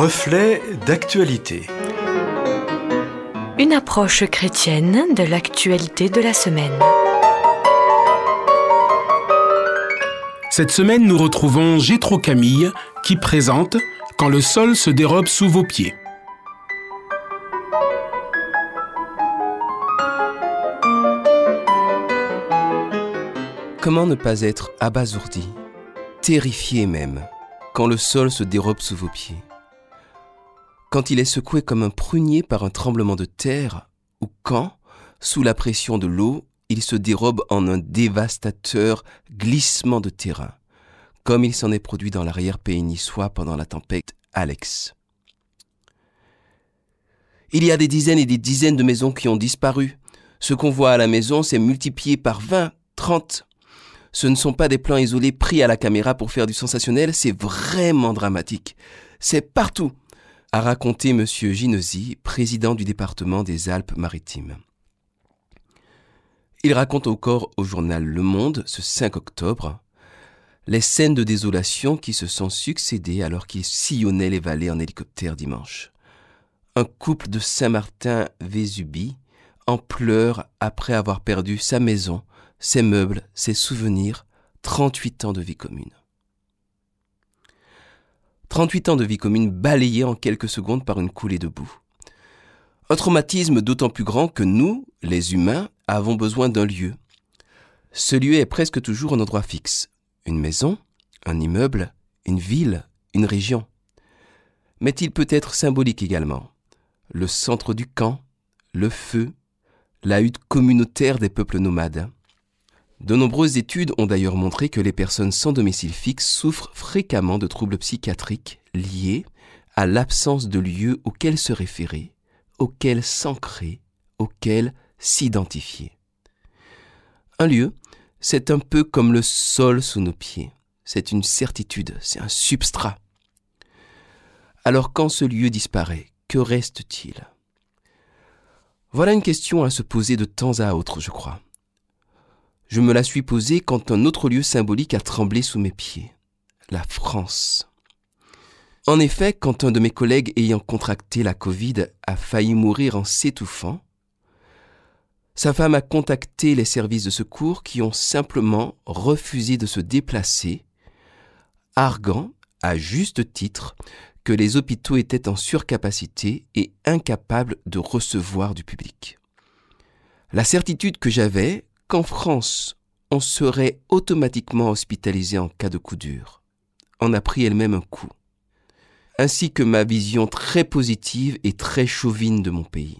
Reflet d'actualité. Une approche chrétienne de l'actualité de la semaine. Cette semaine, nous retrouvons Gétro Camille qui présente Quand le sol se dérobe sous vos pieds. Comment ne pas être abasourdi, terrifié même, quand le sol se dérobe sous vos pieds? Quand il est secoué comme un prunier par un tremblement de terre, ou quand, sous la pression de l'eau, il se dérobe en un dévastateur glissement de terrain, comme il s'en est produit dans l'arrière-pays niçois pendant la tempête Alex. Il y a des dizaines et des dizaines de maisons qui ont disparu. Ce qu'on voit à la maison s'est multiplié par 20, 30, ce ne sont pas des plans isolés pris à la caméra pour faire du sensationnel, c'est vraiment dramatique. C'est partout, a raconté M. Ginesy, président du département des Alpes-Maritimes. Il raconte encore au journal Le Monde, ce 5 octobre, les scènes de désolation qui se sont succédées alors qu'il sillonnait les vallées en hélicoptère dimanche. Un couple de Saint-Martin-Vésubie en pleurs après avoir perdu sa maison, ses meubles, ses souvenirs, 38 ans de vie commune. 38 ans de vie commune balayés en quelques secondes par une coulée de boue. Un traumatisme d'autant plus grand que nous, les humains, avons besoin d'un lieu. Ce lieu est presque toujours un endroit fixe. Une maison, un immeuble, une ville, une région. Mais il peut être symbolique également. Le centre du camp, le feu, la hutte communautaire des peuples nomades. De nombreuses études ont d'ailleurs montré que les personnes sans domicile fixe souffrent fréquemment de troubles psychiatriques liés à l'absence de lieu auquel se référer, auquel s'ancrer, auquel s'identifier. Un lieu, c'est un peu comme le sol sous nos pieds. C'est une certitude, c'est un substrat. Alors quand ce lieu disparaît, que reste-t-il? Voilà une question à se poser de temps à autre, je crois. Je me la suis posée quand un autre lieu symbolique a tremblé sous mes pieds. La France. En effet, quand un de mes collègues ayant contracté la Covid a failli mourir en s'étouffant, sa femme a contacté les services de secours qui ont simplement refusé de se déplacer, arguant, à juste titre, que les hôpitaux étaient en surcapacité et incapables de recevoir du public. La certitude que j'avais, qu'en France, on serait automatiquement hospitalisé en cas de coup dur, en a pris elle-même un coup, ainsi que ma vision très positive et très chauvine de mon pays.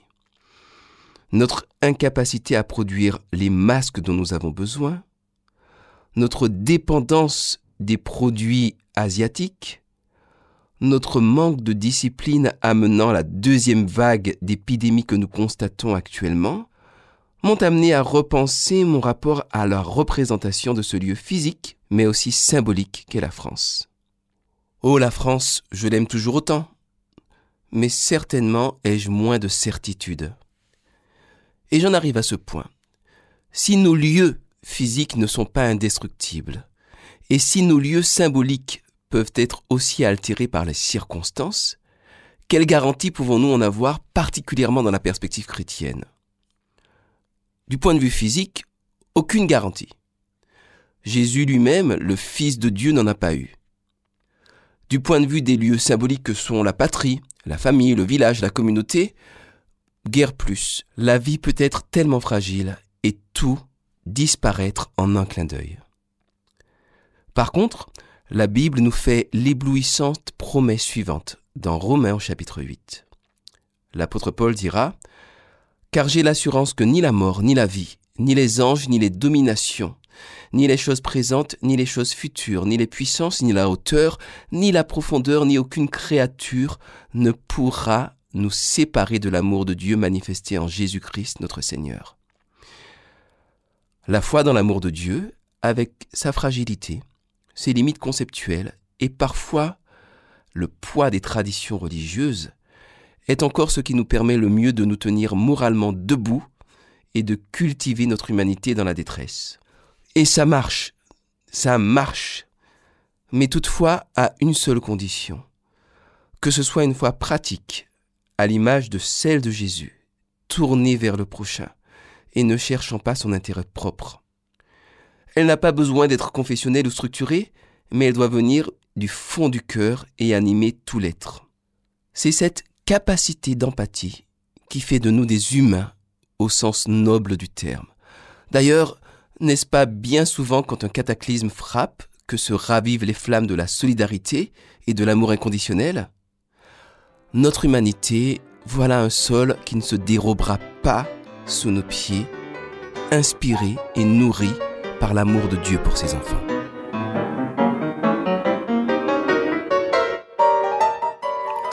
Notre incapacité à produire les masques dont nous avons besoin, notre dépendance des produits asiatiques, notre manque de discipline amenant la deuxième vague d'épidémies que nous constatons actuellement, m'ont amené à repenser mon rapport à la représentation de ce lieu physique, mais aussi symbolique qu'est la France. Oh la France, je l'aime toujours autant, mais certainement ai-je moins de certitude. Et j'en arrive à ce point. Si nos lieux physiques ne sont pas indestructibles, et si nos lieux symboliques peuvent être aussi altérés par les circonstances, quelle garantie pouvons-nous en avoir particulièrement dans la perspective chrétienne? Du point de vue physique, aucune garantie. Jésus lui-même, le Fils de Dieu, n'en a pas eu. Du point de vue des lieux symboliques que sont la patrie, la famille, le village, la communauté, guère plus. La vie peut être tellement fragile et tout disparaître en un clin d'œil. Par contre, la Bible nous fait l'éblouissante promesse suivante dans Romains au chapitre 8. L'apôtre Paul dira car j'ai l'assurance que ni la mort, ni la vie, ni les anges, ni les dominations, ni les choses présentes, ni les choses futures, ni les puissances, ni la hauteur, ni la profondeur, ni aucune créature ne pourra nous séparer de l'amour de Dieu manifesté en Jésus-Christ notre Seigneur. La foi dans l'amour de Dieu, avec sa fragilité, ses limites conceptuelles et parfois le poids des traditions religieuses, est encore ce qui nous permet le mieux de nous tenir moralement debout et de cultiver notre humanité dans la détresse. Et ça marche, ça marche, mais toutefois à une seule condition, Que ce soit une foi pratique, à l'image de celle de Jésus, tournée vers le prochain et ne cherchant pas son intérêt propre. Elle n'a pas besoin d'être confessionnelle ou structurée, mais elle doit venir du fond du cœur et animer tout l'être. C'est cette capacité d'empathie qui fait de nous des humains au sens noble du terme. D'ailleurs, n'est-ce pas bien souvent quand un cataclysme frappe que se ravivent les flammes de la solidarité et de l'amour inconditionnel? Notre humanité, voilà un sol qui ne se dérobera pas sous nos pieds, inspiré et nourri par l'amour de Dieu pour ses enfants.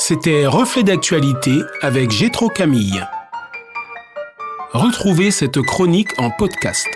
C'était Reflet d'actualité avec Gétro Camille. Retrouvez cette chronique en podcast